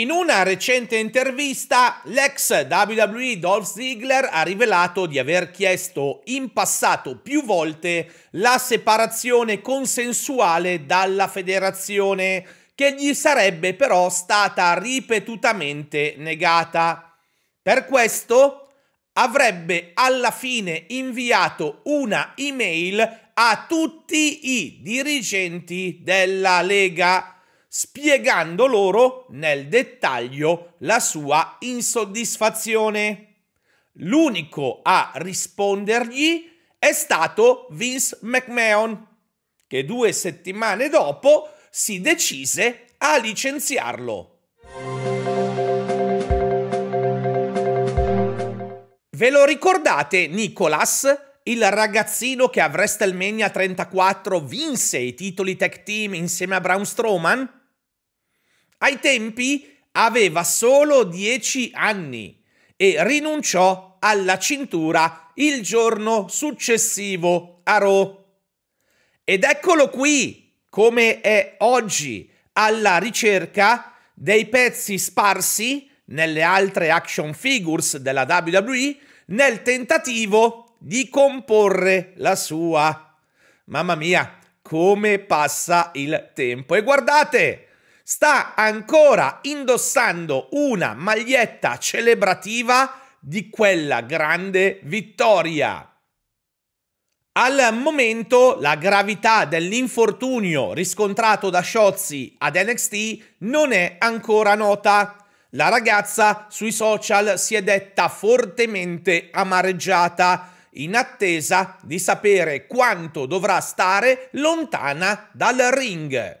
In una recente intervista, l'ex WWE Dolph Ziggler ha rivelato di aver chiesto in passato più volte la separazione consensuale dalla federazione, che gli sarebbe però stata ripetutamente negata. Per questo avrebbe alla fine inviato una email a tutti i dirigenti della Lega spiegando loro nel dettaglio la sua insoddisfazione. L'unico a rispondergli è stato Vince McMahon, che due settimane dopo si decise a licenziarlo. Ve lo ricordate Nicholas? il ragazzino che a WrestleMania 34 vinse i titoli tag team insieme a Braun Strowman? Ai tempi aveva solo 10 anni e rinunciò alla cintura il giorno successivo a Raw. Ed eccolo qui, come è oggi, alla ricerca dei pezzi sparsi nelle altre action figures della WWE nel tentativo di comporre la sua. Mamma mia, come passa il tempo. E guardate, sta ancora indossando una maglietta celebrativa di quella grande vittoria. Al momento la gravità dell'infortunio riscontrato da Shotzi ad NXT non è ancora nota. La ragazza sui social si è detta fortemente amareggiata in attesa di sapere quanto dovrà stare lontana dal ring.